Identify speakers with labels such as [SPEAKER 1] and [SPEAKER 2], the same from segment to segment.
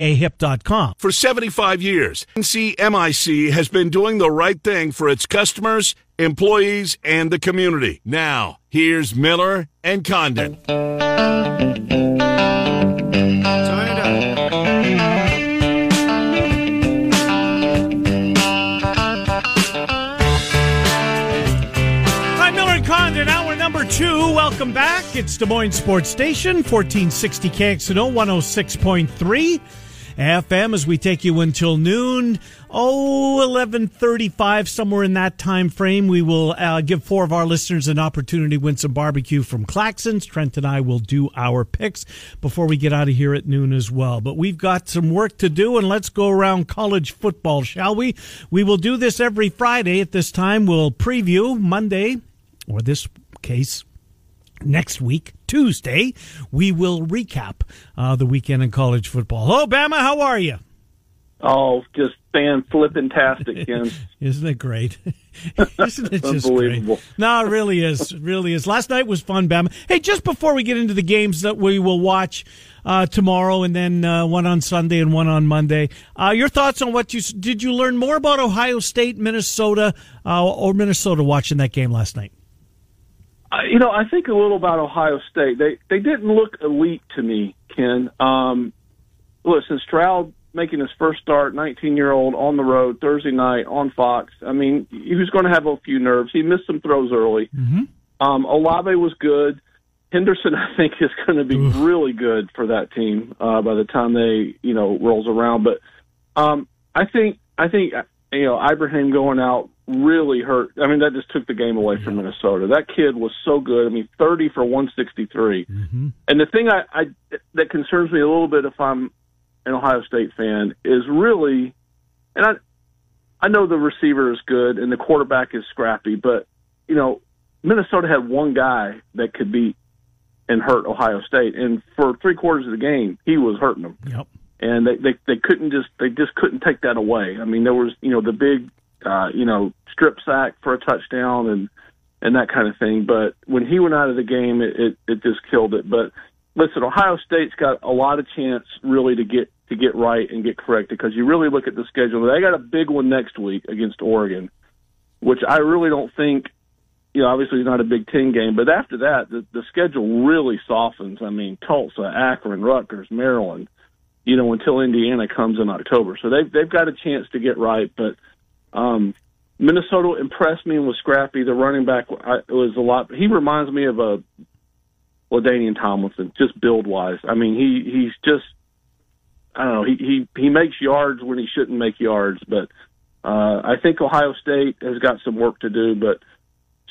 [SPEAKER 1] ahip.com.
[SPEAKER 2] For 75 years, NCMIC has been doing the right thing for its customers, employees, and the community. Now, here's Miller and Condon.
[SPEAKER 1] I'm Miller and Condon, hour number two. Welcome back. It's Des Moines Sports Station, 1460 KXNO 106.3. FM as we take you until noon. Oh, 1135, somewhere in that time frame. We will uh, give four of our listeners an opportunity to win some barbecue from Claxons. Trent and I will do our picks before we get out of here at noon as well. But we've got some work to do, and let's go around college football, shall we? We will do this every Friday at this time. We'll preview Monday, or this case, next week, Tuesday, we will recap uh, the weekend in college football. Hello, Bama. How are you?
[SPEAKER 3] Oh, just fan flipping tastic, Ken.
[SPEAKER 1] Isn't it great? Isn't it just
[SPEAKER 3] Unbelievable.
[SPEAKER 1] great? No, it really is. It really is. Last night was fun, Bama. Hey, just before we get into the games that we will watch uh, tomorrow and then uh, one on Sunday and one on Monday, uh, your thoughts on what you did you learn more about Ohio State, Minnesota, uh, or Minnesota watching that game last night?
[SPEAKER 3] You know, I think a little about Ohio State. They they didn't look elite to me, Ken. Um, listen, Stroud making his first start, 19 year old on the road Thursday night on Fox. I mean, he was going to have a few nerves. He missed some throws early.
[SPEAKER 1] Mm-hmm.
[SPEAKER 3] Um, Olave was good. Henderson, I think, is going to be
[SPEAKER 1] Oof.
[SPEAKER 3] really good for that team uh, by the time they, you know, rolls around. But um, I think, I think, you know, Ibrahim going out really hurt. I mean, that just took the game away from Minnesota. That kid was so good. I mean, 30 for 163.
[SPEAKER 1] Mm-hmm.
[SPEAKER 3] And the thing I, I that concerns me a little bit if I'm an Ohio State fan is really, and I, I know the receiver is good and the quarterback is scrappy, but you know, Minnesota had one guy that could beat and hurt Ohio State, and for three quarters of the game, he was hurting them,
[SPEAKER 1] Yep.
[SPEAKER 3] and they they they couldn't just they just couldn't take that away. I mean, there was you know the big, uh, you know, strip sack for a touchdown and and that kind of thing. But when he went out of the game, it, it, it just killed it. But listen, Ohio State's got a lot of chance really to get to get right and get corrected because you really look at the schedule. They got a big one next week against Oregon, which I really don't think. You know, obviously it's not a Big Ten game, but after that, the, the schedule really softens. I mean, Tulsa, Akron, Rutgers, Maryland. You know, until Indiana comes in October, so they've they've got a chance to get right. But um, Minnesota impressed me and was scrappy. The running back I, was a lot. He reminds me of a LaDainian Tomlinson, just build wise. I mean, he he's just I don't know. He he he makes yards when he shouldn't make yards, but uh, I think Ohio State has got some work to do. But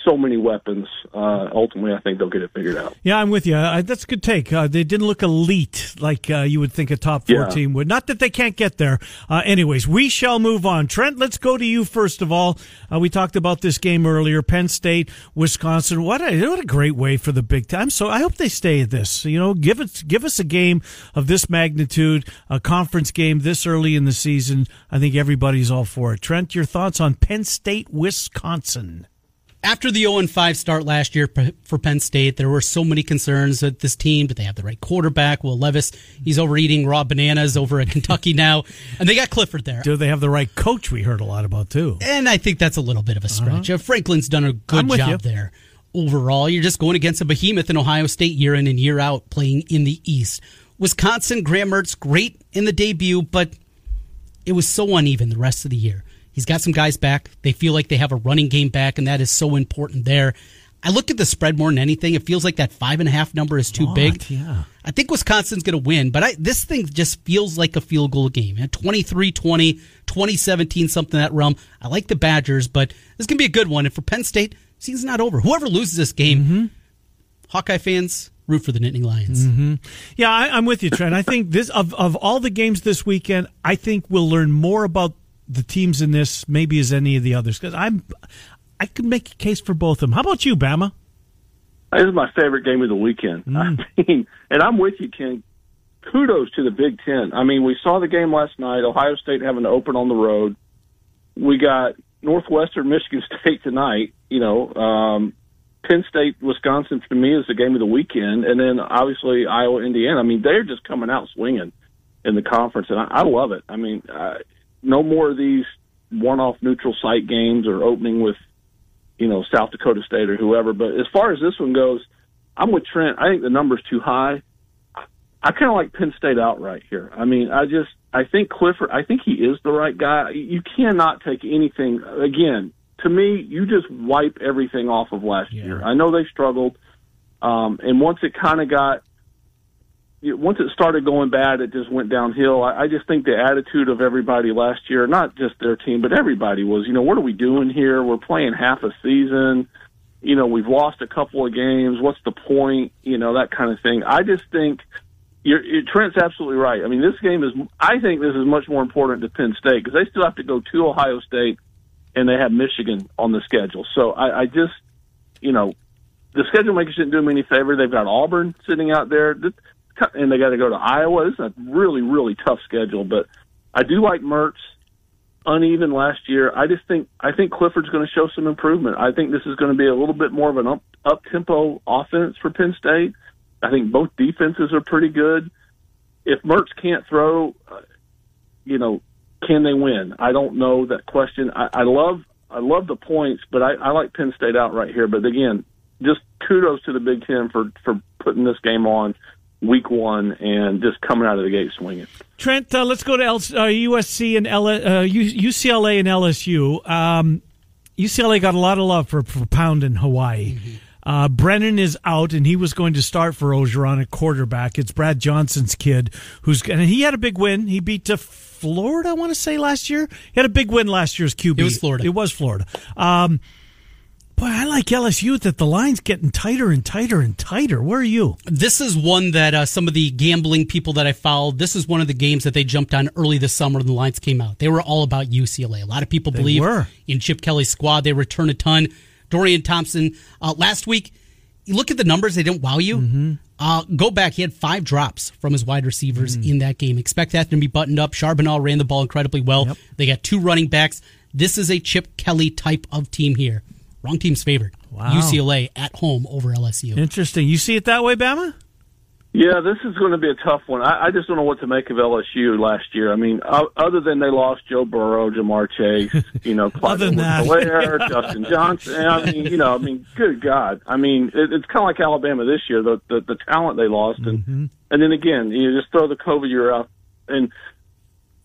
[SPEAKER 3] so many weapons. Uh, ultimately, I think they'll get it figured out.
[SPEAKER 1] Yeah, I'm with you. Uh, that's a good take. Uh, they didn't look elite like uh, you would think a top four
[SPEAKER 3] Yeah.
[SPEAKER 1] team would. Not that they can't get there. Uh, anyways, we shall move on. Trent, let's go to you first of all. Uh, we talked about this game earlier. Penn State, Wisconsin. What a what a great way for the Big Ten. So I hope they stay at this. You know, give it give us a game of this magnitude, a conference game this early in the season. I think everybody's all for it. Trent, your thoughts on Penn State, Wisconsin?
[SPEAKER 4] After the 0 5 start last year for Penn State, there were so many concerns that this team, did they have the right quarterback? Will Levis, he's overeating raw bananas over at Kentucky now. And they got Clifford there.
[SPEAKER 1] Do they have the right coach? We heard a lot about too.
[SPEAKER 4] And I think that's a little bit of a stretch. Uh, Franklin's done a good job
[SPEAKER 1] you.
[SPEAKER 4] there. Overall, you're just going against a behemoth in Ohio State year in and year out playing in the East. Wisconsin, Graham Mertz, great in the debut, but it was so uneven the rest of the year. He's got some guys back. They feel like they have a running game back, and that is so important there. I look at the spread more than anything. It feels like that five and a half number is too big.
[SPEAKER 1] yeah.
[SPEAKER 4] I think Wisconsin's going to win, but I, this thing just feels like a field goal game. 23 20, 2017, something in that realm. I like the Badgers, but this can be a good one. And for Penn State, season's not over. Whoever loses this game,
[SPEAKER 1] Mm-hmm.
[SPEAKER 4] Hawkeye fans, root for the Nittany Lions.
[SPEAKER 1] Yeah, I, I'm with you, Trent. I think this of of all the games this weekend, I think we'll learn more about the teams in this maybe as any of the others because I'm I could make a case for both of them. How about you, Bama?
[SPEAKER 3] This is my favorite game of the weekend. I mean, and I'm with you, Ken. Kudos to the Big Ten. I mean, we saw the game last night. Ohio State having to open on the road. We got Northwestern, Michigan State tonight. You know, um, Penn State, Wisconsin for me is the game of the weekend, and then obviously Iowa, Indiana. I mean, they're just coming out swinging. in the conference, and I, I love it. I mean, no more of these one-off neutral site games or opening with, you know, South Dakota State or whoever. But as far as this one goes, I'm with Trent. I think the number's too high. I kind of like Penn State outright here. I mean, I just I think Clifford. I think he is the right guy. You cannot take anything again. To me, you just wipe everything off of last yeah. year. I know they struggled, um, and once it kind of got once it started going bad, it just went downhill. I, I just think the attitude of everybody last year, not just their team, but everybody was, you know, what are we doing here? We're playing half a season. You know, we've lost a couple of games. What's the point? You know, that kind of thing. I just think you're, you're, Trent's absolutely right. I mean, this game is, I think this is much more important to Penn State because they still have to go to Ohio State and they have Michigan on the schedule. So I, I just, you know, the schedule makers didn't do them any favor. They've got Auburn sitting out there and they got to go to Iowa. Is a really, really tough schedule, but I do like Mertz. Uneven last year. I just think I think Clifford's going to show some improvement. I think this is going to be a little bit more of an up, up tempo offense for Penn State. I think both defenses are pretty good. If Mertz can't throw, uh, you know, can they win? I don't know that question. I, I love I love the points, but I, I like Penn State out right here. But again, just kudos to the Big Ten for for putting this game on week one and just coming out of the gate swinging.
[SPEAKER 1] Trent, uh, let's go to L- uh, USC and L- uh, U- UCLA and LSU. Um, UCLA got a lot of love for, for pounding Hawaii. Mm-hmm. Uh, Brennan is out, and he was going to start for Orgeron at quarterback. It's Brad Johnson's kid, who's and he had a big win. He beat to Florida, I want to say last year. He had a big win last year's QB.
[SPEAKER 4] It was Florida.
[SPEAKER 1] It was Florida. Um, Boy, I like LSU that the line's getting tighter and tighter and tighter. Where are you?
[SPEAKER 4] This is one that uh, some of the gambling people that I followed, this is one of the games that they jumped on early this summer when the lines came out. They were all about UCLA. A lot of people
[SPEAKER 1] they
[SPEAKER 4] believe
[SPEAKER 1] were.
[SPEAKER 4] in Chip Kelly's squad. They return a ton. Dorian Thompson, uh, last week, you look at the numbers, they didn't wow you.
[SPEAKER 1] Mm-hmm.
[SPEAKER 4] Uh, go back, he had five drops from his wide receivers mm. in that game. Expect that to be buttoned up. Charbonnet ran the ball incredibly well. Yep. They got two running backs. This is a Chip Kelly type of team here. Wrong team's favored. Wow. UCLA at home over LSU.
[SPEAKER 1] Interesting. You see it that way, Bama?
[SPEAKER 3] Yeah, this is going to be a tough one. I, I just don't know what to make of LSU last year. I mean, uh, other than they lost Joe Burrow, Ja'Marr Chase, you know,
[SPEAKER 1] other than that,
[SPEAKER 3] Blair, Justin Johnson. I mean, you know, I mean, good God. I mean, it, it's kind of like Alabama this year. The the, the talent they lost, and
[SPEAKER 1] mm-hmm.
[SPEAKER 3] and then again, you just throw the COVID year out, and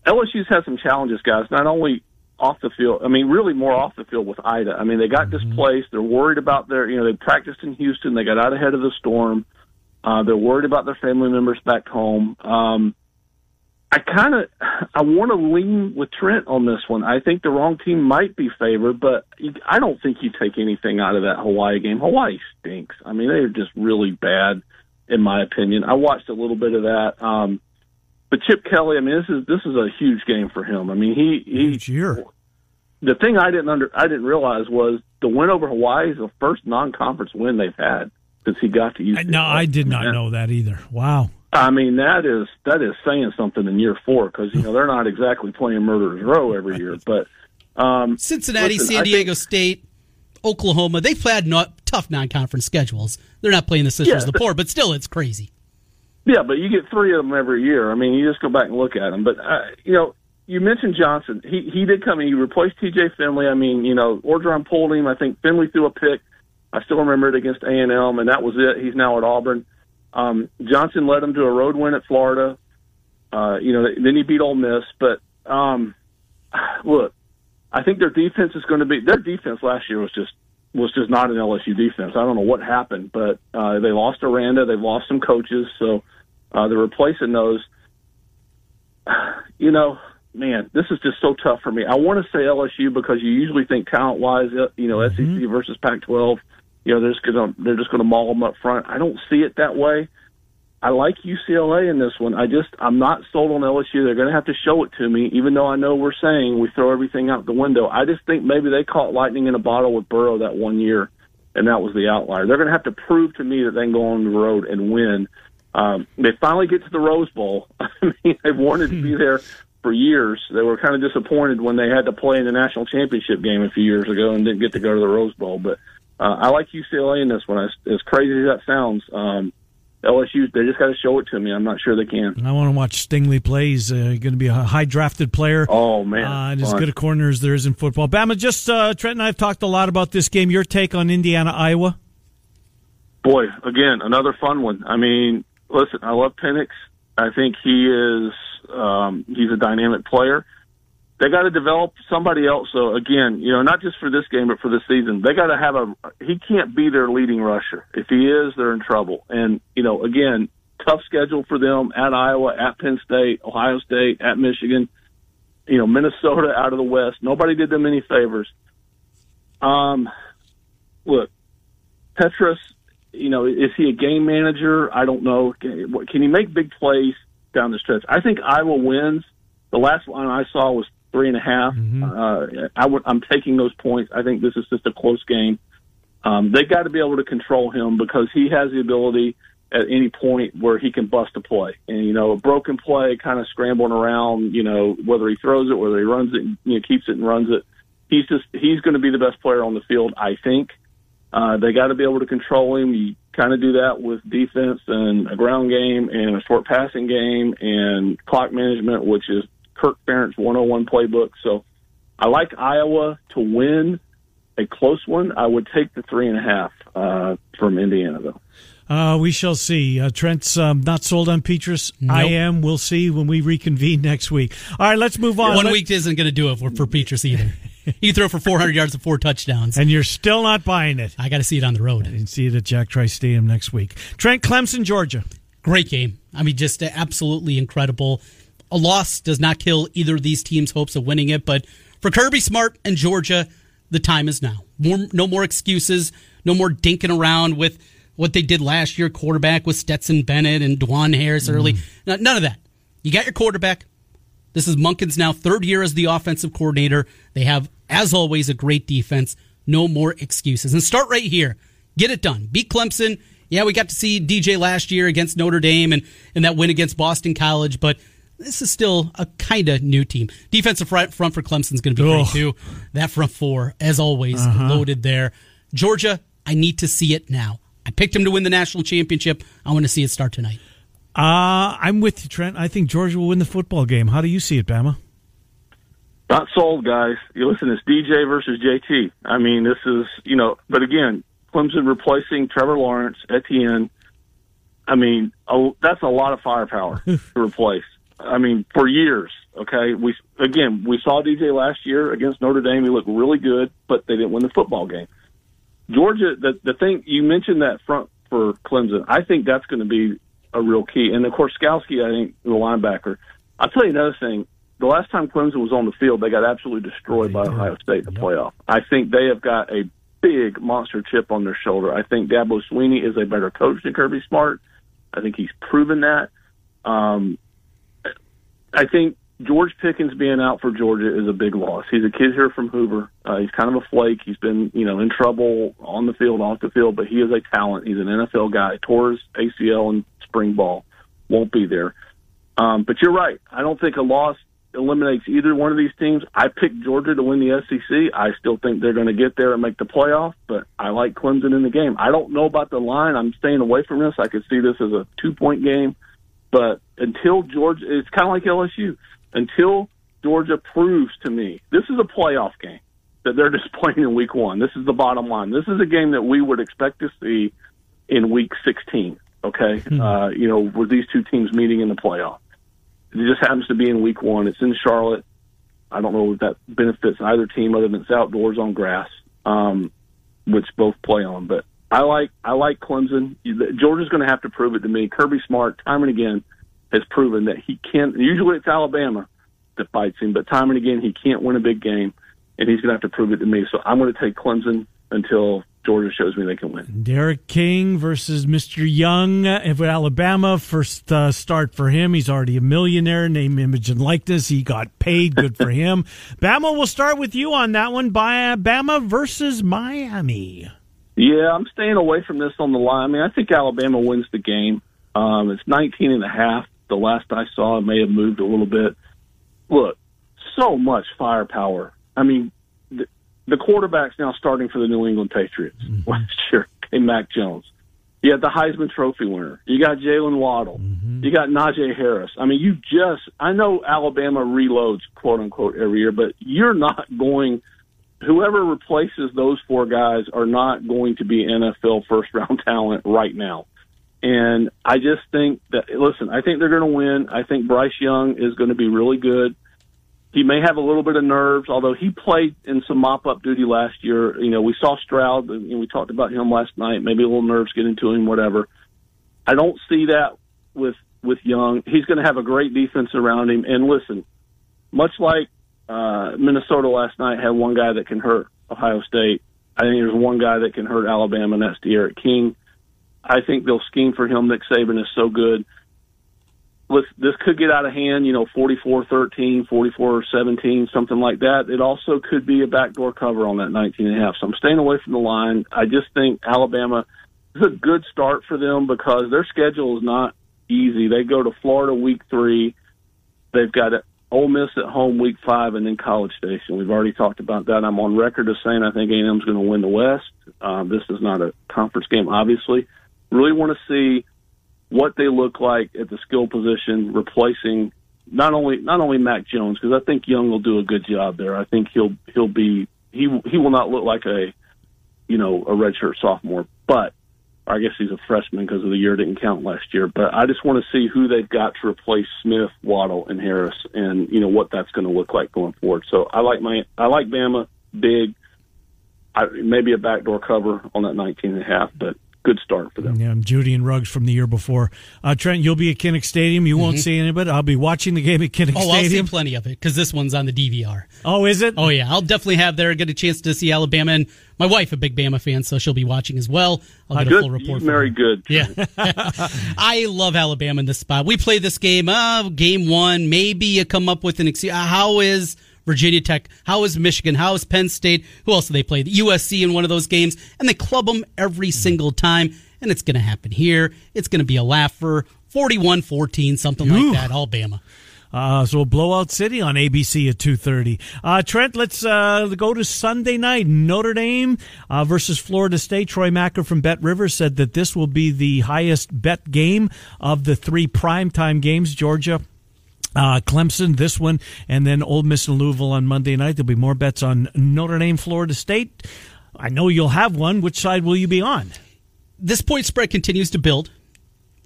[SPEAKER 3] LSU's had some challenges, guys. Not only off the field. I mean, really more off the field with Ida. I mean, they got mm-hmm. displaced. They're worried about their, you know, they practiced in Houston. They got out ahead of the storm. Uh, they're worried about their family members back home. Um, I kind of, I want to lean with Trent on this one. I think the wrong team might be favored, but I don't think you take anything out of that Hawaii game. Hawaii stinks. I mean, they're just really bad, in my opinion. I watched a little bit of that. Um, but Chip Kelly, I mean, this is this is a huge game for him. I mean, he he.
[SPEAKER 1] Huge year.
[SPEAKER 3] The thing I didn't under I didn't realize was the win over Hawaii is the first non-conference win they've had since he got to UCLA.
[SPEAKER 1] No, I did not know that either. Wow.
[SPEAKER 3] I mean that is that is saying something in year four because you know they're not exactly playing murderers row every year, but um,
[SPEAKER 4] Cincinnati, listen, San Diego think, State, Oklahoma, they've played not, tough non-conference schedules. They're not playing the Sisters yeah, of the Poor, but still, it's crazy.
[SPEAKER 3] Yeah, but you get three of them every year. I mean, you just go back and look at them. But uh, you know, you mentioned Johnson. He he did come in. He replaced T.J. Finley. I mean, you know, Orgeron pulled him. I think Finley threw a pick. I still remember it against A and M, and that was it. He's now at Auburn. Um, Johnson led them to a road win at Florida. Uh, you know, then he beat Ole Miss. But um, look, I think their defense is going to be their defense last year was just was just not an LSU defense. I don't know what happened, but uh, they lost Aranda, they've lost some coaches, so uh, they're replacing those. You know, man, this is just so tough for me. I want to say LSU because you usually think talent wise, uh, you know, mm-hmm. SEC versus Pac-12. You know, they're just gonna they're just gonna maul them up front. I don't see it that way. I like UCLA in this one. I just I'm not sold on LSU. They're going to have to show it to me, even though I know we're saying we throw everything out the window. I just think maybe they caught lightning in a bottle with Burrow that one year, and that was the outlier. They're going to have to prove to me that they can go on the road and win. Um, they finally get to the Rose Bowl. I mean, they've wanted to be there for years. They were kind of disappointed when they had to play in the national championship game a few years ago and didn't get to go to the Rose Bowl. But uh, I like UCLA in this one. As, as crazy as that sounds, um, LSU, they just got to show it to me. I'm not sure they can.
[SPEAKER 1] I want to watch Stingley plays. Uh, going to be a high drafted player.
[SPEAKER 3] Oh man,
[SPEAKER 1] uh, and as good a corner as there is in football. Bama, just uh, Trent and I have talked a lot about this game. Your take on Indiana, Iowa?
[SPEAKER 3] Boy, again, another fun one. I mean, listen, I love Penix. I think he is um, he's a dynamic player they got to develop somebody else. So again, you know, not just for this game, but for the season, they got to have a. He can't be their leading rusher. If he is, they're in trouble. And you know, again, tough schedule for them at Iowa, at Penn State, Ohio State, at Michigan. You know, Minnesota out of the West. Nobody did them any favors. Um, look, Petras. You know, is he a game manager? I don't know. Can, he make big plays down the stretch? I think Iowa wins. The last line I saw was three and a half. Mm-hmm. Uh, I w- I'm taking those points. I think this is just a close game. Um, they got to be able to control him because he has the ability at any point where he can bust a play. And, you know, a broken play, kind of scrambling around, you know, whether he throws it, whether he runs it, you know, keeps it and runs it. He's just, he's going to be the best player on the field, I think. Uh, they got to be able to control him. You kind of do that with defense and a ground game and a short passing game and clock management, which is Kirk Ferentz 101 playbook. So I like Iowa to win a close one. I would take the three and a half uh, from Indiana, though.
[SPEAKER 1] Uh, we shall see. Uh, Trent's um, not sold on Petras. Nope. I am. We'll see when we reconvene next week. All right, let's move on.
[SPEAKER 4] One
[SPEAKER 1] Let-
[SPEAKER 4] week isn't going to do it for, for Petras either. he throw for 400 yards and four touchdowns.
[SPEAKER 1] And you're still not buying it.
[SPEAKER 4] I got to see it on the road.
[SPEAKER 1] And see it at Jack Trice Stadium next week. Trent Clemson, Georgia.
[SPEAKER 4] Great game. I mean, just absolutely incredible a loss does not kill either of these teams' hopes of winning it. But for Kirby Smart and Georgia, the time is now. More, no more excuses. No more dinking around with what they did last year. Quarterback with Stetson Bennett and Dwan Harris early. Mm. None of that. You got your quarterback. This is Monken's now third year as the offensive coordinator. They have, as always, a great defense. No more excuses. And start right here. Get it done. Beat Clemson. Yeah, we got to see DJ last year against Notre Dame and, and that win against Boston College, but this is still a kind of new team. Defensive front, front for Clemson is going to be great too. That front four, as always, uh-huh. loaded there. Georgia, I need to see it now. I picked him to win the national championship. I want to see it start tonight.
[SPEAKER 1] Uh, I'm with you, Trent. I think Georgia will win the football game. How do you see it, Bama?
[SPEAKER 3] Not sold, guys. You listen, it's DJ versus JT. I mean, this is, you know, but again, Clemson replacing Trevor Lawrence, Etienne. I mean, a, that's a lot of firepower to replace. I mean, for years. Okay, we again we saw DJ last year against Notre Dame. He looked really good, but they didn't win the football game. Georgia, the the thing you mentioned that front for Clemson, I think that's going to be a real key. And of course, Skalski, I think the linebacker. I'll tell you another thing. The last time Clemson was on the field, they got absolutely destroyed by Ohio State in the playoff. I think they have got a big monster chip on their shoulder. I think Dabo Swinney is a better coach than Kirby Smart. I think he's proven that. Um, I think George Pickens being out for Georgia is a big loss. He's a kid here from Hoover. Uh, he's kind of a flake. He's been, you know, in trouble on the field, off the field, but he is a talent. He's an NFL guy. Tore his ACL in spring ball. Won't be there. Um, but you're right. I don't think a loss eliminates either one of these teams. I picked Georgia to win the SEC. I still think they're going to get there and make the playoff, but I like Clemson in the game. I don't know about the line. I'm staying away from this. I could see this as a two point game. But until Georgia, it's kind of like LSU. Until Georgia proves to me this is a playoff game that they're just playing in week one. This is the bottom line. This is a game that we would expect to see in week 16. Okay, hmm. uh, you know, with these two teams meeting in the playoff, it just happens to be in week one. It's in Charlotte. I don't know if that benefits either team other than it's outdoors on grass, um, which both play on. But I like I like Clemson. Georgia's going to have to prove it to me. Kirby Smart, time and again, has proven that he can't. Usually it's Alabama that fights him, but time and again he can't win a big game, and he's going to have to prove it to me. So I'm going to take Clemson until Georgia shows me they can win.
[SPEAKER 1] D'Eriq King versus Mr. Young of Alabama. First uh, start for him. He's already a millionaire. Name, image, and likeness. He got paid. Good for him. Bama, we'll start with you on that one. Bama versus Miami.
[SPEAKER 3] Yeah, I'm staying away from this on the line. I mean, I think Alabama wins the game. Um, it's 19 and a half. The last I saw, it may have moved a little bit. Look, so much firepower. I mean, the, the quarterback's now starting for the New England Patriots mm-hmm. last year, okay, Mac Jones. You got the Heisman Trophy winner. You got Jaylen Waddle. Mm-hmm. You got Najee Harris. I mean, you just, I know Alabama reloads, quote unquote, every year, but you're not going, whoever replaces those four guys are not going to be NFL first round talent right now. And I just think that, listen, I think they're going to win. I think Bryce Young is going to be really good. He may have a little bit of nerves, although he played in some mop up duty last year. You know, we saw Stroud, and we talked about him last night. Maybe a little nerves get into him, whatever. I don't see that with with Young. He's going to have a great defense around him. And listen, much like uh, Minnesota last night had one guy that can hurt Ohio State. I think there's one guy that can hurt Alabama, and that's D'Eriq King. I think they'll scheme for him. Nick Saban is so good. This could get out of hand, you know, 44-13, 44-17, something like that. It also could be a backdoor cover on that 19 and a half. So I'm staying away from the line. I just think Alabama is a good start for them because their schedule is not easy. They go to Florida week three. They've got Ole Miss at home week five, and then College Station. We've already talked about that. I'm on record as saying I think A&M is going to win the West. Um, this is not a conference game, obviously. Really want to see what they look like at the skill position, replacing not only not only Mac Jones because I think Young will do a good job there. I think he'll he'll be he he will not look like a you know a redshirt sophomore, but I guess he's a freshman because of the year didn't count last year. But I just want to see who they've got to replace Smith, Waddle, and Harris, and you know what that's going to look like going forward. So I like my I like Bama big. I, maybe a backdoor cover on that 19 and a half, but good start for them.
[SPEAKER 1] Yeah, I'm Jeudy and Ruggs from the year before. Uh, Trent, you'll be at Kinnick Stadium. You mm-hmm. won't see any of it. I'll be watching the game at Kinnick Stadium.
[SPEAKER 4] oh,
[SPEAKER 1] Stadium.
[SPEAKER 4] I'll see plenty of it because this one's on the DVR.
[SPEAKER 1] Oh, is it?
[SPEAKER 4] Oh, yeah. I'll definitely have there, get a chance to see Alabama. And my wife, a big Bama fan, so she'll be watching as well. I'll get
[SPEAKER 3] good.
[SPEAKER 4] a full report.
[SPEAKER 3] Very good.
[SPEAKER 4] Yeah. I love Alabama in this spot. We play this game, uh, game one. Maybe you come up with an excuse. How is Virginia Tech? How is Michigan? How is Penn State? Who else do they play? The USC in one of those games, and they club them every single time and it's going to happen here. It's going to be a laugher, 41 14, something Ooh. like that, Alabama.
[SPEAKER 1] Uh, so a blowout city on ABC at 2.30. Uh, Trent, let's uh, go to Sunday night. Notre Dame uh, versus Florida State. Troy Macker from Bet River said that this will be the highest bet game of the three primetime games. Georgia uh, Clemson, this one, and then Old Miss and Louisville on Monday night. There'll be more bets on Notre Dame, Florida State. I know you'll have one. Which side will you be on?
[SPEAKER 4] this point spread continues to build,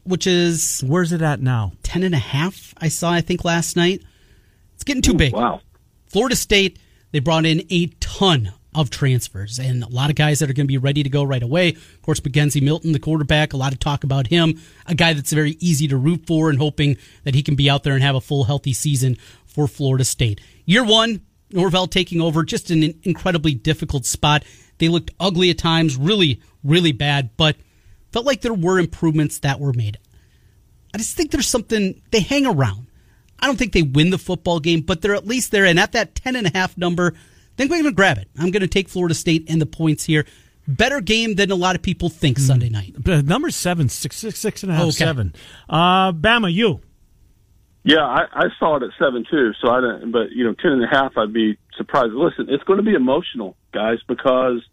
[SPEAKER 4] which is
[SPEAKER 1] where's it at now?
[SPEAKER 4] Ten and a half. I saw. I think last night. It's getting too
[SPEAKER 3] Ooh,
[SPEAKER 4] big.
[SPEAKER 3] Wow.
[SPEAKER 4] Florida State. They brought in a ton of transfers and a lot of guys that are going to be ready to go right away. Of course, McKenzie Milton, the quarterback, a lot of talk about him. A guy that's very easy to root for and hoping that he can be out there and have a full healthy season for Florida State. Year one, Norvell taking over, just an incredibly difficult spot. They looked ugly at times, really, really bad, but felt like there were improvements that were made. I just think there's something they hang around. I don't think they win the football game, but they're at least there. And at that 10 and a half number, I think we're going to grab it. I'm going to take Florida State and the points here. Better game than a lot of people think mm. Sunday night.
[SPEAKER 1] Number seven, six, six, six and a half, okay. seven. Uh, Bama, you.
[SPEAKER 3] Yeah, I, I saw it at seven too. So I didn't, but you know, ten and a half, I'd be surprised. Listen, it's going to be emotional, guys, because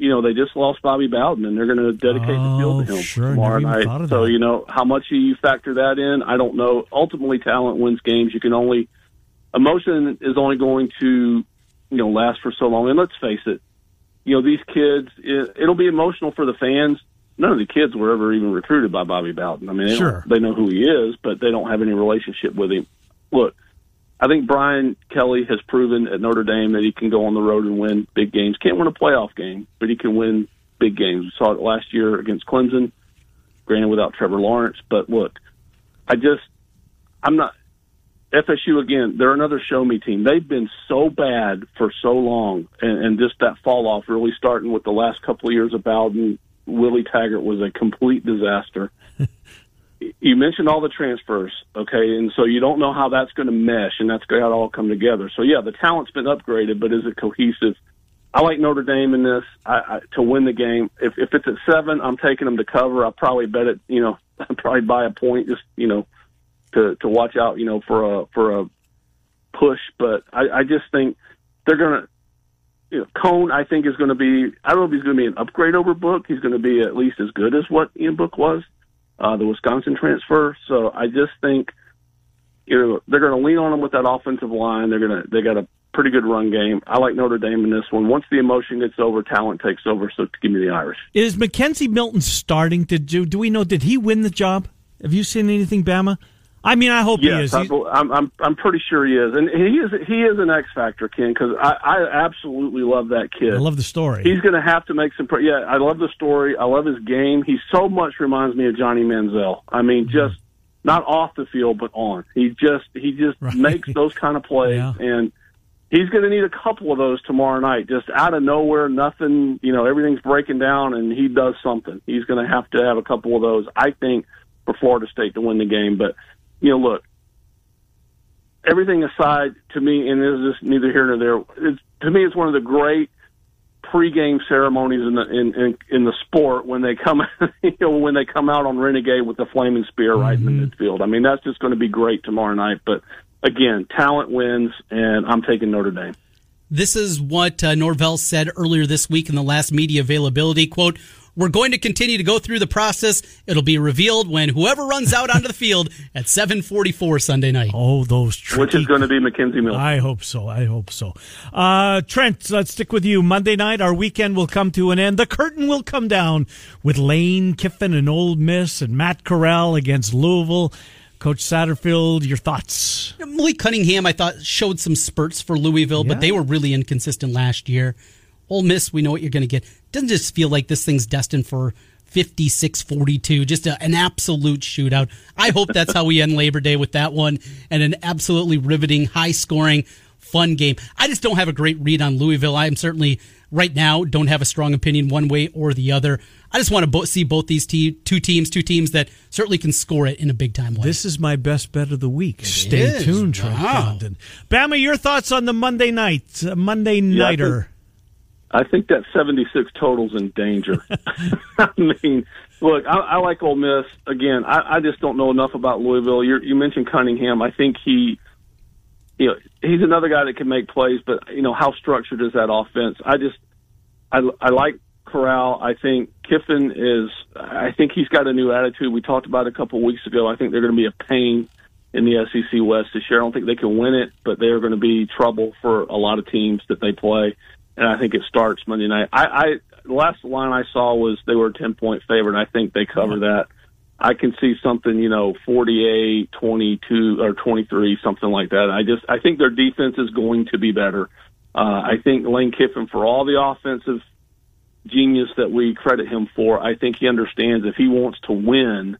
[SPEAKER 3] you know, they just lost Bobby Bowden, and they're going to dedicate oh, the field to him
[SPEAKER 1] sure.
[SPEAKER 3] tomorrow night. So, you know, how much you factor that in, I don't know. Ultimately, talent wins games. You can only emotion is only going to, you know, last for so long. And let's face it, you know, these kids, it, it'll be emotional for the fans. None of the kids were ever even recruited by Bobby Bowden. I mean, they,
[SPEAKER 1] sure.
[SPEAKER 3] they know who he is, but they don't have any relationship with him. Look, I think Brian Kelly has proven at Notre Dame that he can go on the road and win big games. Can't win a playoff game, but he can win big games. We saw it last year against Clemson, granted without Trevor Lawrence. But look, I just, I'm not. FSU again, they're another show me team. They've been so bad for so long, and, and just that fall off really starting with the last couple of years of Bowden. Willie Taggart was a complete disaster. you mentioned all the transfers, okay, and so you don't know how that's going to mesh and that's going to all come together. So yeah, the talent's been upgraded, but is it cohesive? I like Notre Dame in this I, I, to win the game. If if it's at seven, I'm taking them to cover. I'll probably bet it. You know, I'll probably buy a point just you know to to watch out. You know for a for a push, but I, I just think they're gonna you know, Coan, I think is going to be. I don't know if he's going to be an upgrade over Book. He's going to be at least as good as what Ian Book was, uh, the Wisconsin transfer. So I just think, you know, they're going to lean on him with that offensive line. They're going to. They got a pretty good run game. I like Notre Dame in this one. Once the emotion gets over, talent takes over. So give me the Irish.
[SPEAKER 1] Is Mackenzie Milton starting to do? Do we know? Did he win the job? Have you seen anything, Bama? I mean, I hope
[SPEAKER 3] yes,
[SPEAKER 1] he is.
[SPEAKER 3] I, I'm, I'm, I'm pretty sure he is, and he is, he is an X factor, Ken, because I, I absolutely love that kid.
[SPEAKER 1] I love the story.
[SPEAKER 3] He's going to have to make some. Yeah, I love the story. I love his game. He so much reminds me of Johnny Manziel. I mean, mm-hmm. just not off the field, but on. He just, he just right. makes those kind of plays, yeah. and he's going to need a couple of those tomorrow night. Just out of nowhere, nothing. You know, everything's breaking down, and he does something. He's going to have to have a couple of those. I think for Florida State to win the game, but you know, look, everything aside, to me, and this is neither here nor there. It's, to me, it's one of the great pregame ceremonies in the in, in in the sport when they come you know when they come out on Renegade with the flaming spear right mm-hmm. in the mm-hmm. midfield. I mean, that's just going to be great tomorrow night. But again, talent wins, and I'm taking Notre Dame.
[SPEAKER 4] This is what uh, Norvell said earlier this week in the last media availability quote. We're going to continue to go through the process. It'll be revealed when whoever runs out onto the field at 7:44 Sunday night.
[SPEAKER 1] Oh, those tricky.
[SPEAKER 3] Which is going to be McKenzie Miller.
[SPEAKER 1] I hope so. I hope so. Uh, Trent, let's stick with you. Monday night, our weekend will come to an end. The curtain will come down with Lane Kiffin and Ole Miss and Matt Corral against Louisville. Coach Satterfield, your thoughts?
[SPEAKER 4] Malik Cunningham, I thought, showed some spurts for Louisville, yeah. but they were really inconsistent last year. Ole Miss, we know what you're going to get. Doesn't just feel like this thing's destined for 56 42, just a, an absolute shootout. I hope that's how we end Labor Day with that one and an absolutely riveting, high scoring, fun game. I just don't have a great read on Louisville. I am certainly, right now, don't have a strong opinion one way or the other. I just want to bo- see both these te- two teams, two teams that certainly can score it in a big time way.
[SPEAKER 1] This is my best bet of the week. It Stay is. tuned, Trent wow. Condon. Bama, your thoughts on the Monday night, uh, Monday nighter?
[SPEAKER 3] I think that 76 total's in danger. I mean, look, I, I like Ole Miss. Again, I, I just don't know enough about Louisville. You're, you mentioned Cunningham. I think he, you know, he's another guy that can make plays, but you know, how structured is that offense? I just, I, I like Corral. I think Kiffin is. I think he's got a new attitude. We talked about it a couple of weeks ago. I think they're going to be a pain in the SEC West this year. I don't think they can win it, but they are going to be trouble for a lot of teams that they play and I think it starts Monday night. I, I the last line I saw was they were a ten point favorite, and I think they cover that. I can see something, you know, 48, 22, or 23, something like that. I just, I think their defense is going to be better. Uh, I think Lane Kiffin, for all the offensive genius that we credit him for, I think he understands if he wants to win,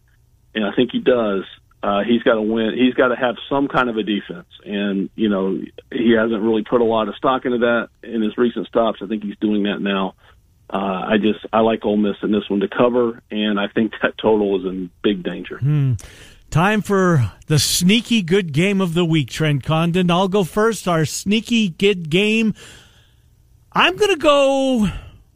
[SPEAKER 3] and I think he does, uh, he's got to win. He's got to have some kind of a defense, and you know he hasn't really put a lot of stock into that in his recent stops. I think he's doing that now. Uh, I just I like Ole Miss in this one to cover, and I think that total is in big danger.
[SPEAKER 1] Hmm. Time for the sneaky good game of the week, Trent Condon. I'll go first. Our sneaky good game. I'm going to go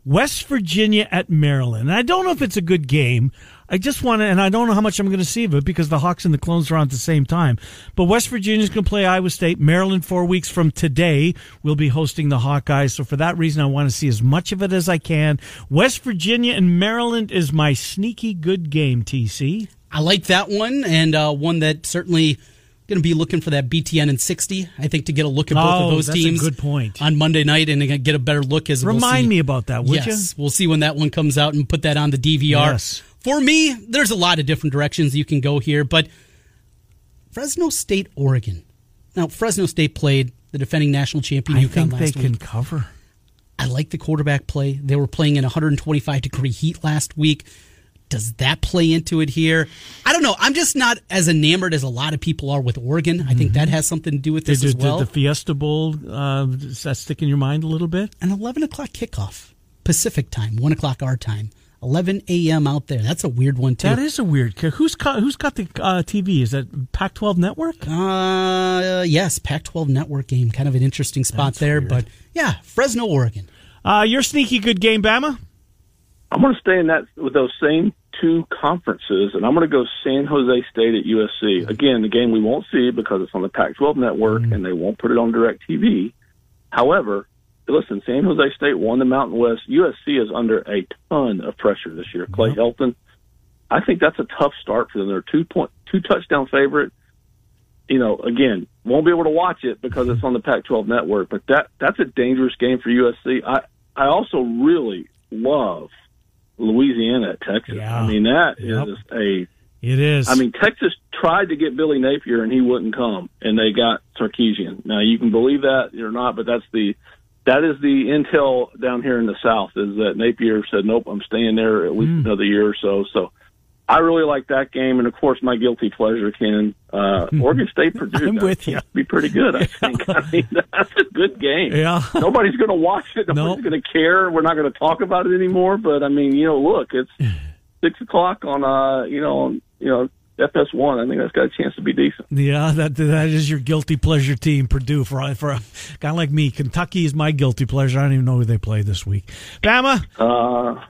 [SPEAKER 1] West Virginia at Maryland. I don't know if it's a good game. I just want to, and I don't know how much I'm going to see of it because the Hawks and the Clones are on at the same time. But West Virginia's going to play Iowa State. Maryland, four weeks from today, will be hosting the Hawkeyes. So for that reason, I want to see as much of it as I can. West Virginia and Maryland is my sneaky good game, TC.
[SPEAKER 4] I like that one, and uh, one that certainly going to be looking for that BTN and 60. I think to get a look at both
[SPEAKER 1] oh,
[SPEAKER 4] of those teams.
[SPEAKER 1] good point.
[SPEAKER 4] On Monday night and get a better look as
[SPEAKER 1] remind
[SPEAKER 4] we'll
[SPEAKER 1] me about that. Would
[SPEAKER 4] yes,
[SPEAKER 1] you?
[SPEAKER 4] we'll see when that one comes out and put that on the DVR.
[SPEAKER 1] Yes.
[SPEAKER 4] For me, there's a lot of different directions you can go here, but Fresno State, Oregon. Now, Fresno State played the defending national champion
[SPEAKER 1] I
[SPEAKER 4] UConn
[SPEAKER 1] think
[SPEAKER 4] last
[SPEAKER 1] they
[SPEAKER 4] week.
[SPEAKER 1] can cover.
[SPEAKER 4] I like the quarterback play. They were playing in 125 degree heat last week. Does that play into it here? I don't know. I'm just not as enamored as a lot of people are with Oregon. I think mm-hmm. that has something to do with this
[SPEAKER 1] did,
[SPEAKER 4] as well.
[SPEAKER 1] Did the Fiesta Bowl uh, does that stick in your mind a little bit?
[SPEAKER 4] An 11 o'clock kickoff, Pacific time, one o'clock our time. 11 a.m. out there. That's a weird one too.
[SPEAKER 1] That is a weird. Who's got, who's got the uh, TV? Is that Pac-12 Network?
[SPEAKER 4] Uh, yes, Pac-12 Network game. Kind of an interesting spot That's there, weird. but yeah, Fresno, Oregon.
[SPEAKER 1] Uh, your sneaky good game, Bama.
[SPEAKER 3] I'm going to stay in that with those same two conferences, and I'm going to go San Jose State at USC. Again, the game we won't see because it's on the Pac-12 network, mm. and they won't put it on Direct TV. However, listen, San Jose State won the Mountain West. USC is under a ton of pressure this year. Clay Helton, I think that's a tough start for them. They're two point two touchdown favorite. You know, again, won't be able to watch it because it's on the Pac-12 network. But that that's a dangerous game for USC. I I also really love Louisiana at Texas.
[SPEAKER 1] Yeah.
[SPEAKER 3] I mean, that
[SPEAKER 1] Yep.
[SPEAKER 3] is a
[SPEAKER 1] It is.
[SPEAKER 3] I mean, Texas tried to get Billy Napier and he wouldn't come, and they got Sarkisian. Now you can believe that or not, but that's the that is the intel down here in the South is that Napier said, "Nope, I'm staying there at least
[SPEAKER 1] Hmm.
[SPEAKER 3] another year or so." So. I really like that game, and of course, my guilty pleasure, Ken. Uh, Oregon State Purdue.
[SPEAKER 1] I'm with
[SPEAKER 3] you. Be pretty good, I think. I mean, that's a good game.
[SPEAKER 1] Yeah.
[SPEAKER 3] Nobody's going to watch it. Nobody's
[SPEAKER 1] Nope.
[SPEAKER 3] going to care. We're not going to talk about it anymore. But I mean, you know, look, it's six o'clock on uh you know on you know FS1. I think that's got a chance to be decent.
[SPEAKER 1] Yeah, that that is your guilty pleasure team, Purdue. For for a guy like me, Kentucky is my guilty pleasure. I don't even know who they play this week. Bama,
[SPEAKER 3] Uh,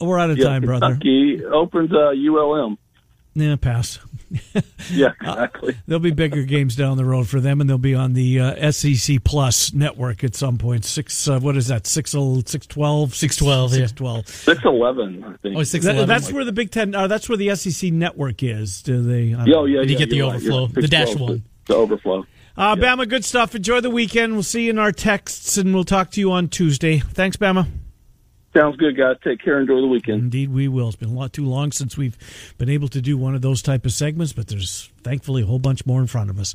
[SPEAKER 1] we're out of
[SPEAKER 3] yeah,
[SPEAKER 1] time, brother.
[SPEAKER 3] Kentucky opens uh, ULM.
[SPEAKER 1] Yeah, pass.
[SPEAKER 3] Yeah, exactly.
[SPEAKER 1] There'll be bigger games down the road for them, and they'll be on the uh, SEC Plus network at some point. Six, uh, what is that? Six, six twelve,
[SPEAKER 4] 612, yeah.
[SPEAKER 1] six twelve.
[SPEAKER 3] Six eleven, I think.
[SPEAKER 4] Oh, six
[SPEAKER 1] That,
[SPEAKER 4] eleven.
[SPEAKER 1] that's where the Big Ten. Uh, that's where the SEC network is. Do they? I don't
[SPEAKER 3] Yeah, oh, yeah,
[SPEAKER 4] Did you get the
[SPEAKER 3] you're right.
[SPEAKER 4] overflow? The dash
[SPEAKER 3] 6-12,
[SPEAKER 4] one.
[SPEAKER 3] The overflow.
[SPEAKER 1] Uh, Bama, good stuff. Enjoy the weekend. We'll see you in our texts, and we'll talk to you on Tuesday. Thanks, Bama.
[SPEAKER 3] Sounds good, guys. Take care. Enjoy the weekend.
[SPEAKER 1] Indeed, we will. It's been a lot too long since we've been able to do one of those type of segments, but there's thankfully a whole bunch more in front of us.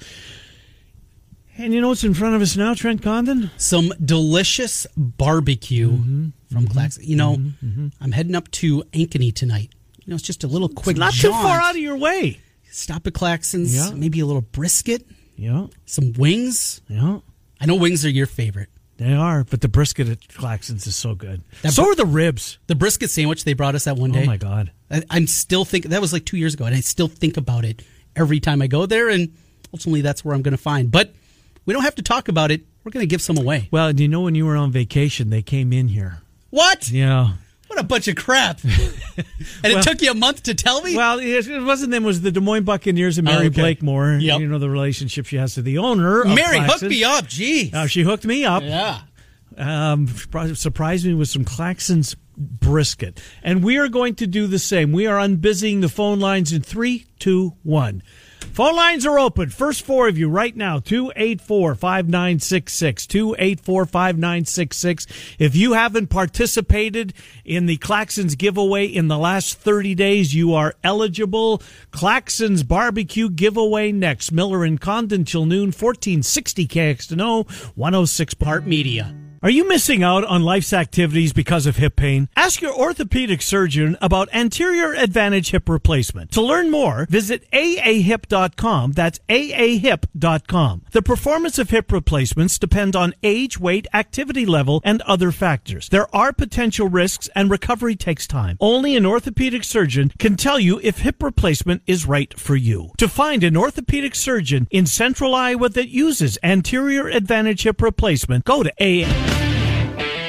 [SPEAKER 1] And you know what's in front of us now, Trent Condon?
[SPEAKER 4] some delicious barbecue
[SPEAKER 1] Mm-hmm.
[SPEAKER 4] from mm-hmm. Clax. You know, mm-hmm. Mm-hmm. I'm heading up to Ankeny tonight. You know, it's just a little quick
[SPEAKER 1] It's not too far out of your way.
[SPEAKER 4] Stop at Claxon's,
[SPEAKER 1] Yeah.
[SPEAKER 4] maybe a little brisket,
[SPEAKER 1] Yeah,
[SPEAKER 4] some wings.
[SPEAKER 1] yeah.
[SPEAKER 4] I know wings are your favorite.
[SPEAKER 1] They are, but the brisket at Claxons is so good.
[SPEAKER 4] That
[SPEAKER 1] so
[SPEAKER 4] br-
[SPEAKER 1] are the ribs.
[SPEAKER 4] The brisket sandwich they brought us that one oh day.
[SPEAKER 1] Oh my god!
[SPEAKER 4] I, I'm still thinking that was like two years ago, and I still think about it every time I go there. And ultimately, that's where I'm going to find. But we don't have to talk about it. We're going to give some away.
[SPEAKER 1] Well, do you know when you were on vacation, they came in here.
[SPEAKER 4] What?
[SPEAKER 1] Yeah.
[SPEAKER 4] What a bunch of crap! and
[SPEAKER 1] Well-
[SPEAKER 4] it took you a month to tell me.
[SPEAKER 1] Well, it wasn't them. It was the Des Moines Buccaneers and Mary
[SPEAKER 4] Oh, okay.
[SPEAKER 1] Blakemore.
[SPEAKER 4] Yep.
[SPEAKER 1] You know the relationship she has to the owner.
[SPEAKER 4] Mary, hook
[SPEAKER 1] Claxons.
[SPEAKER 4] me up. Jeez.
[SPEAKER 1] Uh, she hooked me up.
[SPEAKER 4] yeah.
[SPEAKER 1] um, surprised- surprised me with some Claxons brisket. And we are going to do the same. We are unbusying the phone lines in three, two, one. Phone lines are open. First four of you right now, 284 5966. 284 5966. If you haven't participated in the Claxons giveaway in the last 30 days, you are eligible. Claxons barbecue giveaway next. Miller and Condon till noon, 1460 KXNO, 106
[SPEAKER 4] Part Media.
[SPEAKER 1] Are you missing out on life's activities because of hip pain? Ask your orthopedic surgeon about anterior advantage hip replacement. To learn more, visit aahip.com. That's aahip.com. The performance of hip replacements depend on age, weight, activity level, and other factors. There are potential risks and recovery takes time. Only an orthopedic surgeon can tell you if hip replacement is right for you. To find an orthopedic surgeon in central Iowa that uses anterior advantage hip replacement, go to AA.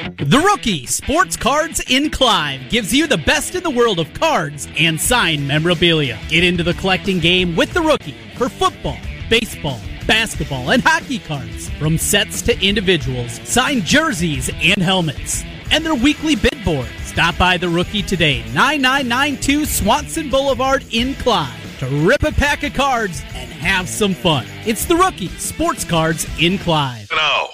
[SPEAKER 4] The Rookie Sports Cards in Clive gives you the best in the world of cards and signed memorabilia. Get into the collecting game with The Rookie for football, baseball, basketball, and hockey cards. From sets to individuals, signed jerseys and helmets. And their weekly bid board. Stop by The Rookie today, 9992 Swanson Boulevard in Clive, to rip a pack of cards and have some fun. It's The Rookie Sports Cards in Clive.
[SPEAKER 2] No.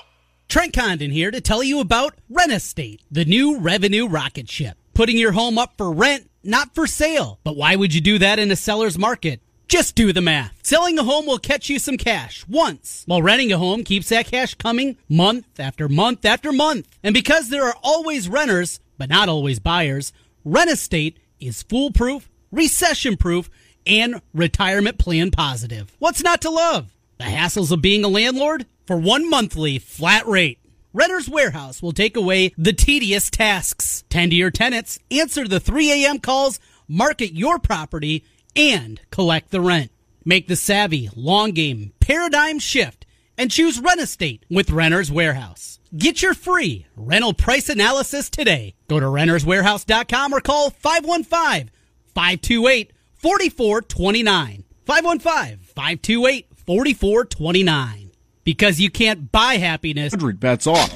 [SPEAKER 4] Trent Condon here to tell you about Rent Estate, the new revenue rocket ship. Putting your home up for rent, not for sale. But why would you do that in a seller's market? Just do the math. Selling a home will catch you some cash once, while renting a home keeps that cash coming month after month after month. And because there are always renters, but not always buyers, Rent Estate is foolproof, recession proof, and retirement plan positive. What's not to love? The hassles of being a landlord? For one monthly flat rate. Renter's Warehouse will take away the tedious tasks. Tend to your tenants, answer the 3 a.m. calls, market your property, and collect the rent. Make the savvy, long game, paradigm shift and choose Rent Estate with Renter's Warehouse. Get your free rental price analysis today. Go to renterswarehouse.com or call 515 528 4429. 515 528 4429 because you can't buy happiness.
[SPEAKER 5] 100 bets off.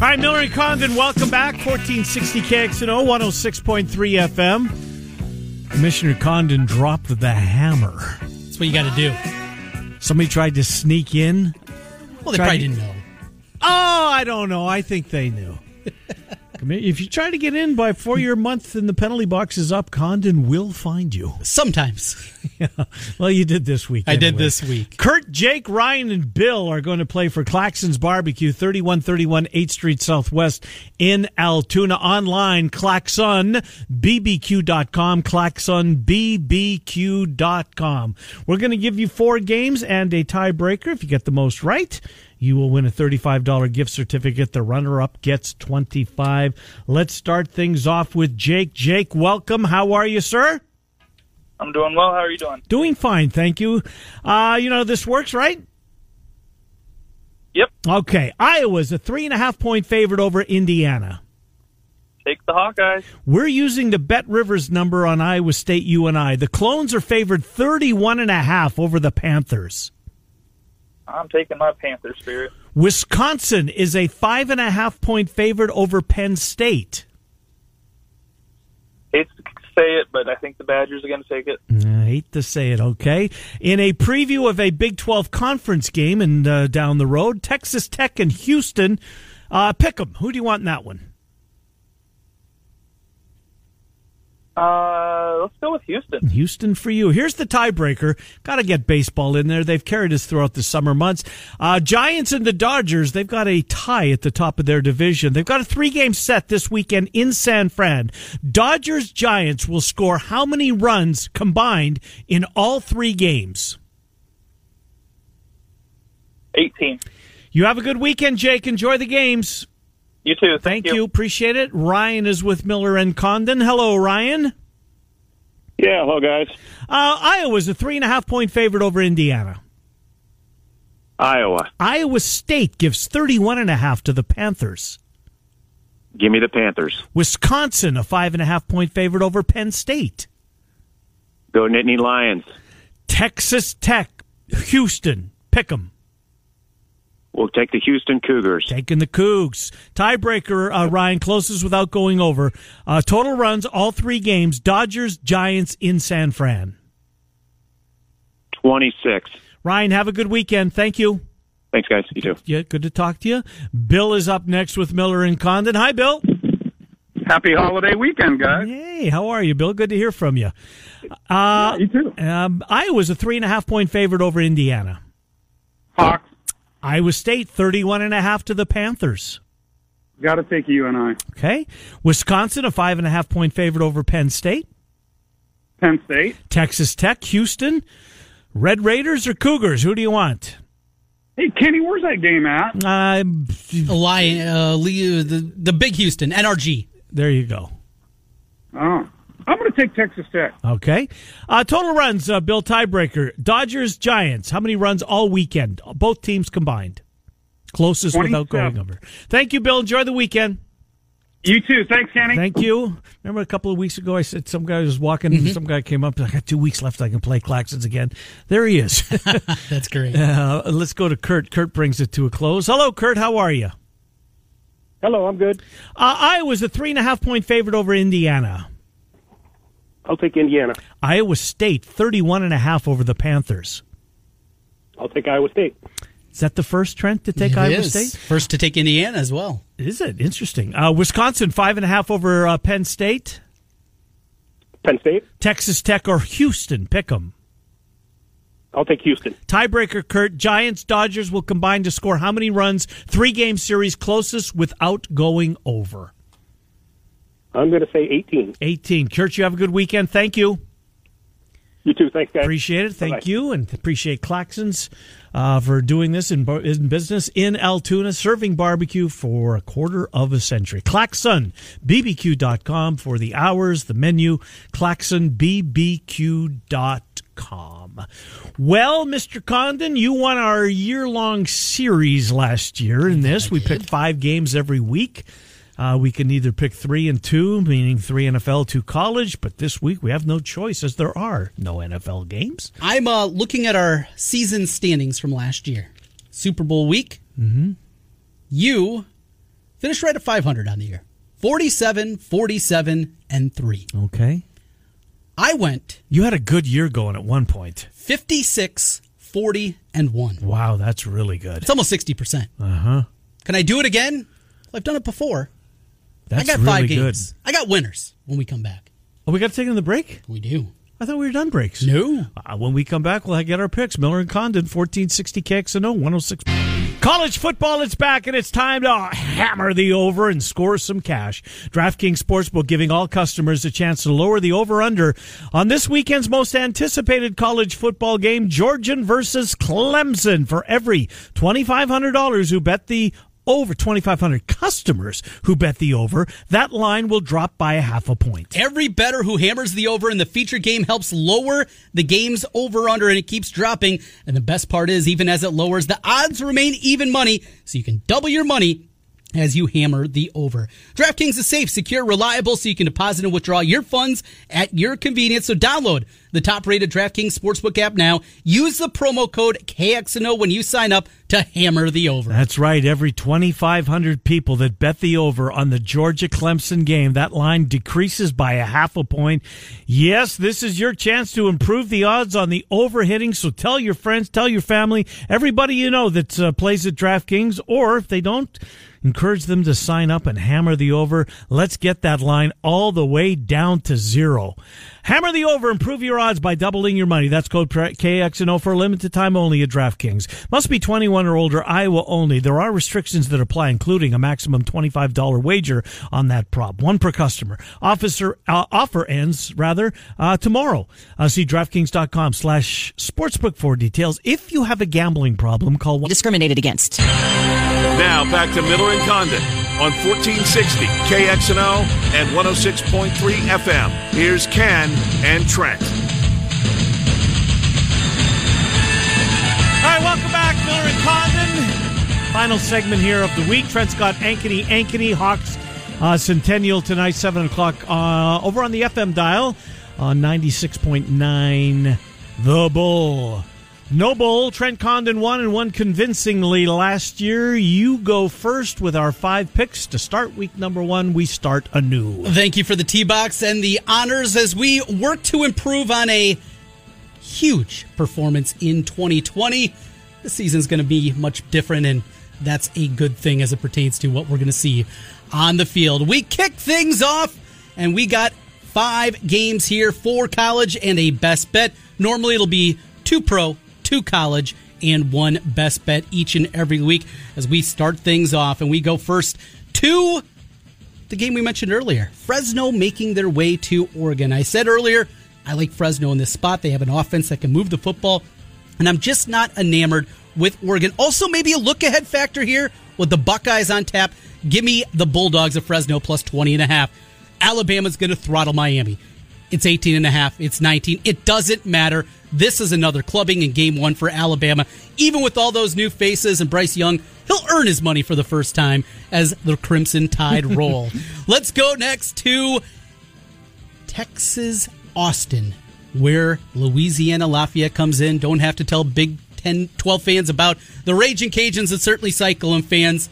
[SPEAKER 1] All right, Miller and Condon, welcome back. 1460 KXNO, 106.3 FM. Commissioner Condon dropped the hammer.
[SPEAKER 4] That's what you got to do.
[SPEAKER 1] Somebody tried to sneak in.
[SPEAKER 4] Well, they probably
[SPEAKER 1] to,
[SPEAKER 4] didn't know.
[SPEAKER 1] Oh, I don't know. I think they knew. If you try to get in by before your month in the penalty box is up, Condon will find you.
[SPEAKER 4] Sometimes. yeah.
[SPEAKER 1] Well, you did this week.
[SPEAKER 4] I did this week.
[SPEAKER 1] Kurt, Jake, Ryan, and Bill are going to play for Claxon's Barbecue, 3131 8th Street Southwest in Altoona. Online, klaxonbbq.com, klaxonbbq.com. We're going to give you four games and a tiebreaker. If you get the most right, you will win a $35 gift certificate. The runner-up gets 25 Let's start things off with Jake. Jake, welcome. How are you, sir?
[SPEAKER 5] I'm doing well. How are you doing?
[SPEAKER 1] Doing fine, thank you. Uh, you know, this works, right?
[SPEAKER 5] Yep.
[SPEAKER 1] Okay. Iowa's a three and a half point favorite over Indiana.
[SPEAKER 5] Take the Hawkeyes.
[SPEAKER 1] We're using the Bet Rivers number on Iowa State UNI. The Clones are favored 31 and a half over the Panthers.
[SPEAKER 5] I'm taking my Panther spirit.
[SPEAKER 1] Wisconsin is a five and a half point favorite over Penn State.
[SPEAKER 5] Hate to say it, but I think the Badgers are going to take it.
[SPEAKER 1] I hate to say it, okay. In a preview of a Big 12 conference game and uh, down the road, Texas Tech and Houston, uh, them. Who do you want in that one?
[SPEAKER 5] Uh, let's go with Houston.
[SPEAKER 1] Houston for you. Here's the tiebreaker. Got to get baseball in there. They've carried us throughout the summer months. Uh, Giants and the Dodgers, they've got a tie at the top of their division. They've got a three game set this weekend in San Fran. Dodgers Giants will score how many runs combined in all three games?
[SPEAKER 5] 18.
[SPEAKER 1] You have a good weekend, Jake. Enjoy the games.
[SPEAKER 5] You too.
[SPEAKER 1] Thank you. Appreciate it. Ryan is with Miller and Condon. Hello, Ryan.
[SPEAKER 6] Yeah, hello guys.
[SPEAKER 1] Uh, Iowa's a three and a half point favorite over Indiana.
[SPEAKER 6] Iowa.
[SPEAKER 1] Iowa State gives 31 and a half to the Panthers.
[SPEAKER 6] Give me the Panthers.
[SPEAKER 1] Wisconsin, a five and a half point favorite over Penn State.
[SPEAKER 6] Go Nittany Lions.
[SPEAKER 1] Texas Tech, Houston, pick 'em.
[SPEAKER 6] We'll take the Houston Cougars.
[SPEAKER 1] Taking the Cougs. Tiebreaker, uh, Ryan, closes without going over. Uh, total runs, all three games. Dodgers, Giants in San Fran.
[SPEAKER 6] 26.
[SPEAKER 1] Ryan, have a good weekend. Thank you.
[SPEAKER 6] Thanks, guys. You too.
[SPEAKER 1] Yeah, good to talk to you. Bill is up next with Miller and Condon. Hi, Bill.
[SPEAKER 7] Happy holiday weekend, guys.
[SPEAKER 1] Hey, how are you, Bill? Good to hear from you. Uh,
[SPEAKER 7] you too.
[SPEAKER 1] Um, Iowa's a three and a half point favorite over Indiana.
[SPEAKER 7] Hawks,
[SPEAKER 1] Iowa State, 31 and a half to the Panthers.
[SPEAKER 7] got to take UNI.
[SPEAKER 1] Okay. Wisconsin, a five and a half point favorite over Penn State.
[SPEAKER 7] Penn State.
[SPEAKER 1] Texas Tech, Houston. Red Raiders or Cougars? Who do you want?
[SPEAKER 7] Hey, Kenny, where's that game at?
[SPEAKER 1] Uh,
[SPEAKER 4] Lion, uh, Lee- the, the big Houston, NRG.
[SPEAKER 1] there you go.
[SPEAKER 7] Oh, I'm going to take Texas Tech.
[SPEAKER 1] Okay. Uh, total runs, uh, Bill Tiebreaker. Dodgers, Giants. How many runs all weekend? Both teams combined. Closest without going over. Thank you, Bill. Enjoy the weekend.
[SPEAKER 7] You too. Thanks, Kenny.
[SPEAKER 1] Thank you. Remember a couple of weeks ago, I said some guy was walking, some guy came up, I got two weeks left, I can play Claxons again. There he is.
[SPEAKER 4] That's great.
[SPEAKER 1] uh, let's go to Kurt. Kurt brings it to a close. Hello, Kurt. How are you?
[SPEAKER 6] Hello, I'm good.
[SPEAKER 1] Uh, Iowa's a three and a half point favorite over Indiana.
[SPEAKER 6] I'll take Indiana.
[SPEAKER 1] Iowa State, 31 and a half over the Panthers.
[SPEAKER 6] I'll take Iowa State.
[SPEAKER 1] Is that the first Trent to take
[SPEAKER 4] It
[SPEAKER 1] Iowa
[SPEAKER 4] is.
[SPEAKER 1] State?
[SPEAKER 4] First to take Indiana as well.
[SPEAKER 1] Is it interesting? Uh, Wisconsin five and a half over uh, Penn State.
[SPEAKER 6] Penn State.
[SPEAKER 1] Texas Tech or Houston. Pick 'em.
[SPEAKER 6] I'll take Houston.
[SPEAKER 1] Tiebreaker. Kurt. Giants Dodgers will combine to score how many runs? Three game series closest without going over.
[SPEAKER 6] I'm going to say 18.
[SPEAKER 1] Eighteen. Kurt, you have a good weekend. Thank you.
[SPEAKER 6] You too. Thanks, guys.
[SPEAKER 1] Appreciate it. Thank
[SPEAKER 6] Bye-bye.
[SPEAKER 1] you, and appreciate Claxons uh, for doing this in, in business in Altoona, serving barbecue for a quarter of a century. Claxon, BBQ.com for the hours, the menu, ClaxonBBQ.com. Well, Mr. Condon, you won our year long series last year in this. We picked five games every week. Uh, we can either pick three and two, meaning three NFL, two college, but this week we have no choice as there are no NFL games.
[SPEAKER 4] I'm uh, looking at our season standings from last year. Super Bowl week. Mm-hmm. You Finished right at 500 on the year. 47, 47, and 3.
[SPEAKER 1] Okay.
[SPEAKER 4] I went
[SPEAKER 1] You had a good year going at one point.
[SPEAKER 4] 56, 40, and 1.
[SPEAKER 1] Wow, that's really good.
[SPEAKER 4] It's almost 60%.
[SPEAKER 1] Uh huh.
[SPEAKER 4] Can I do it again? I've done it before.
[SPEAKER 1] That's
[SPEAKER 4] I got
[SPEAKER 1] really
[SPEAKER 4] five
[SPEAKER 1] good.
[SPEAKER 4] games. I got winners when we come back.
[SPEAKER 1] Oh, we got to take in the break?
[SPEAKER 4] We do.
[SPEAKER 1] I thought we were done breaks.
[SPEAKER 4] No.
[SPEAKER 1] Uh, when we come back, we'll get our picks. Miller and Condon, 1460 KXNO, 106. College football is back, and it's time to hammer the over and score some cash. DraftKings Sportsbook giving all customers a chance to lower the over-under on this weekend's most anticipated college football game, Georgia versus Clemson. For every $2,500 who bet the over 2,500 customers who bet the over, that line will drop by a half a point.
[SPEAKER 4] Every better who hammers the over in the feature game helps lower the game's over under and it keeps dropping. And the best part is, even as it lowers, the odds remain even money, so you can double your money as you hammer the over. DraftKings is safe, secure, reliable, so you can deposit and withdraw your funds at your convenience. So download the top rated DraftKings Sportsbook app now. Use the promo code KXNO when you sign up to hammer the over.
[SPEAKER 1] That's right. Every 2,500 people that bet the over on the Georgia Clemson game, that line decreases by a half a point. Yes, this is your chance to improve the odds on the over hitting. So tell your friends, tell your family, everybody you know that uh, plays at DraftKings, or if they don't, encourage them to sign up and hammer the over. Let's get that line all the way down to zero. Hammer the over, improve your odds by doubling your money. That's code KXNO for a limited time only at DraftKings. Must be 21 or older, Iowa only. There are restrictions that apply, including a maximum $25 wager on that prop. One per customer. Officer, uh, offer ends, rather, uh, tomorrow. Uh, see DraftKings.com slash sportsbook for details. If you have a gambling problem, call one.
[SPEAKER 8] discriminated against.
[SPEAKER 2] Now back to Miller and Condon on 1460 KXNO and 106.3 FM. Here's Ken and Trent.
[SPEAKER 1] All right, welcome back, Miller and Condon. Final segment here of the week. Trent's got Ankeny, Ankeny Hawks uh, Centennial tonight, 7 o'clock, uh, over on the FM dial on 96.9 The Bull. No Bull, Trent Condon won and won convincingly last year. You go first with our five picks to start week number one. We start anew.
[SPEAKER 4] Thank you for the T box and the honors as we work to improve on a huge performance in 2020. The season's going to be much different, and that's a good thing as it pertains to what we're going to see on the field. We kick things off, and we got five games here four college and a best bet. Normally, it'll be two pro, two college, and one best bet each and every week as we start things off. And we go first to the game we mentioned earlier Fresno making their way to Oregon. I said earlier, I like Fresno in this spot. They have an offense that can move the football, and I'm just not enamored with Oregon. Also, maybe a look ahead factor here with the Buckeyes on tap. Give me the Bulldogs of Fresno plus 20 and a half. Alabama's going to throttle Miami. It's 18 and a half. It's 19. It doesn't matter. This is another clubbing in game one for Alabama. Even with all those new faces and Bryce Young, he'll earn his money for the first time as the Crimson Tide roll. Let's go next to Texas Austin, where Louisiana Lafayette comes in. Don't have to tell Big 10, 12 fans about the Raging Cajuns and certainly Cyclone fans.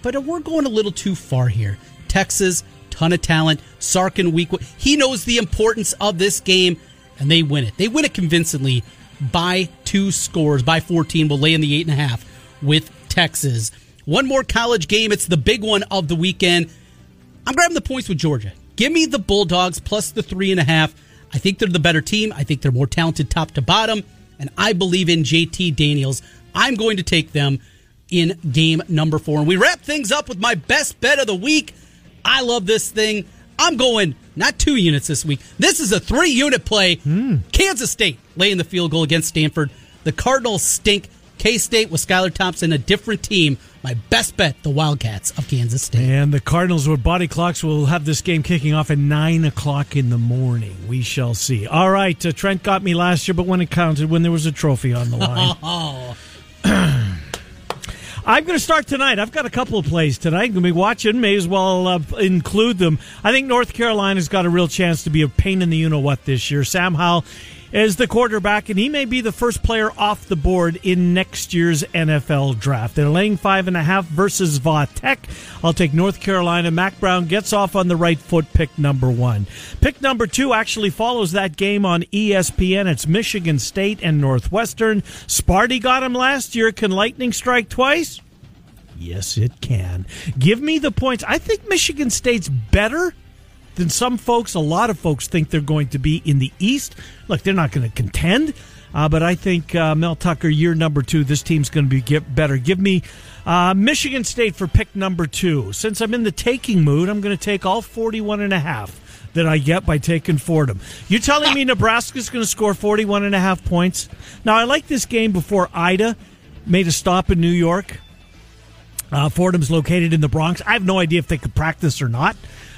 [SPEAKER 4] But we're going a little too far here. Texas, ton of talent. Sarkin week. He knows the importance of this game, and they win it. They win it convincingly by two scores. By 14, We'll lay in the eight and a half with Texas. One more college game. It's the big one of the weekend. I'm grabbing the points with Georgia. Give me the Bulldogs plus the three and a half. I think they're the better team. I think they're more talented top to bottom. And I believe in JT Daniels. I'm going to take them in game number four. And we wrap things up with my best bet of the week. I love this thing. I'm going not two units this week. This is a three unit play. Kansas State laying the field goal against Stanford. The Cardinals stink. K State with Skylar Thompson, a different team. My best bet, the Wildcats of Kansas State.
[SPEAKER 1] And the Cardinals with body clocks will have this game kicking off at 9 o'clock in the morning. We shall see. All right, uh, Trent got me last year, but when it counted, when there was a trophy on the line. I'm going to start tonight. I've got a couple of plays tonight. I'm Going to be watching. May as well uh, include them. I think North Carolina's got a real chance to be a pain in the you know what this year. Sam Howell as the quarterback, and he may be the first player off the board in next year's NFL draft. They're laying five and a half versus Va Tech. I'll take North Carolina. Mack Brown gets off on the right foot, pick number one. Pick number two actually follows that game on ESPN. It's Michigan State and Northwestern. Sparty got him last year. Can Lightning strike twice? Yes, it can. Give me the points. I think Michigan State's better than some folks, a lot of folks think they're going to be in the East. Look, they're not going to contend, uh, but I think uh, Mel Tucker, year number two, this team's going to be get better. Give me uh, Michigan State for pick number two. Since I'm in the taking mood, I'm going to take all 41 and a half that I get by taking Fordham. You're telling me Nebraska's going to score 41 and a half points? Now, I like this game before Ida made a stop in New York. Uh, Fordham's located in the Bronx. I have no idea if they could practice or not.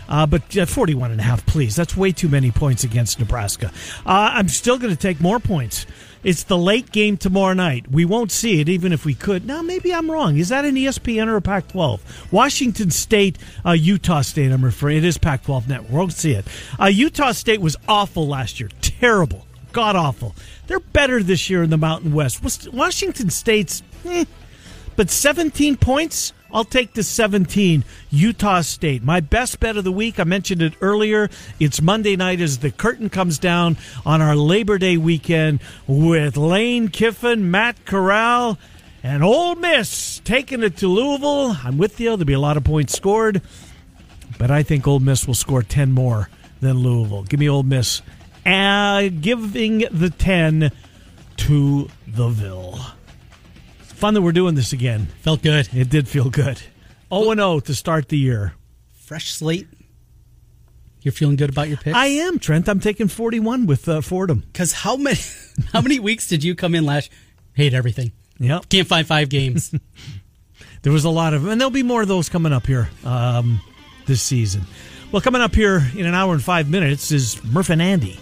[SPEAKER 1] Uh, but uh, 41 and a half, please. That's way too many points against Nebraska. Uh, I'm still going to take more points. It's the late game tomorrow night. We won't see it, even if we could. Now, maybe I'm wrong. Is that an ESPN or a Pac 12? Washington State, uh, Utah State, I'm referring. It is Pac 12 network. We'll see it. Uh, Utah State was awful last year. Terrible. God awful. They're better this year in the Mountain West. Washington State's, eh, but 17 points? I'll take the 17. Utah State. My best bet of the week. I mentioned it earlier. It's Monday night as the curtain comes down on our Labor Day weekend with Lane Kiffin, Matt Corral, and Ole Miss taking it to Louisville. I'm with you. There'll be a lot of points scored, but I think Ole Miss will score 10 more than Louisville. Give me Ole Miss. Uh, giving the 10 to the Ville. Fun that we're doing this again.
[SPEAKER 4] Felt good.
[SPEAKER 1] It did feel good. 0 0 to start the year.
[SPEAKER 4] Fresh slate. You're feeling good about your pick.
[SPEAKER 1] I am, Trent. I'm taking 41 with uh, Fordham.
[SPEAKER 4] Because how many how many weeks did you come in last? Hate everything.
[SPEAKER 1] Yep.
[SPEAKER 4] Can't find five games.
[SPEAKER 1] There was a lot of, and there'll be more of those coming up here um, this season. Well, coming up here in an hour and five minutes is Murph and Andy.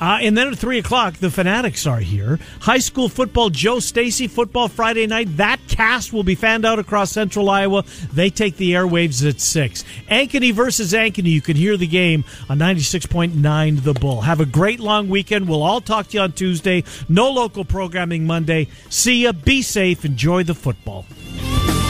[SPEAKER 1] Uh, and then at 3 o'clock, the Fanatics are here. High school football, Joe Stacy football Friday night. That cast will be fanned out across central Iowa. They take the airwaves at 6. Ankeny versus Ankeny. You can hear the game on 96.9 The Bull. Have a great long weekend. We'll all talk to you on Tuesday. No local programming Monday. See ya. Be safe. Enjoy the football.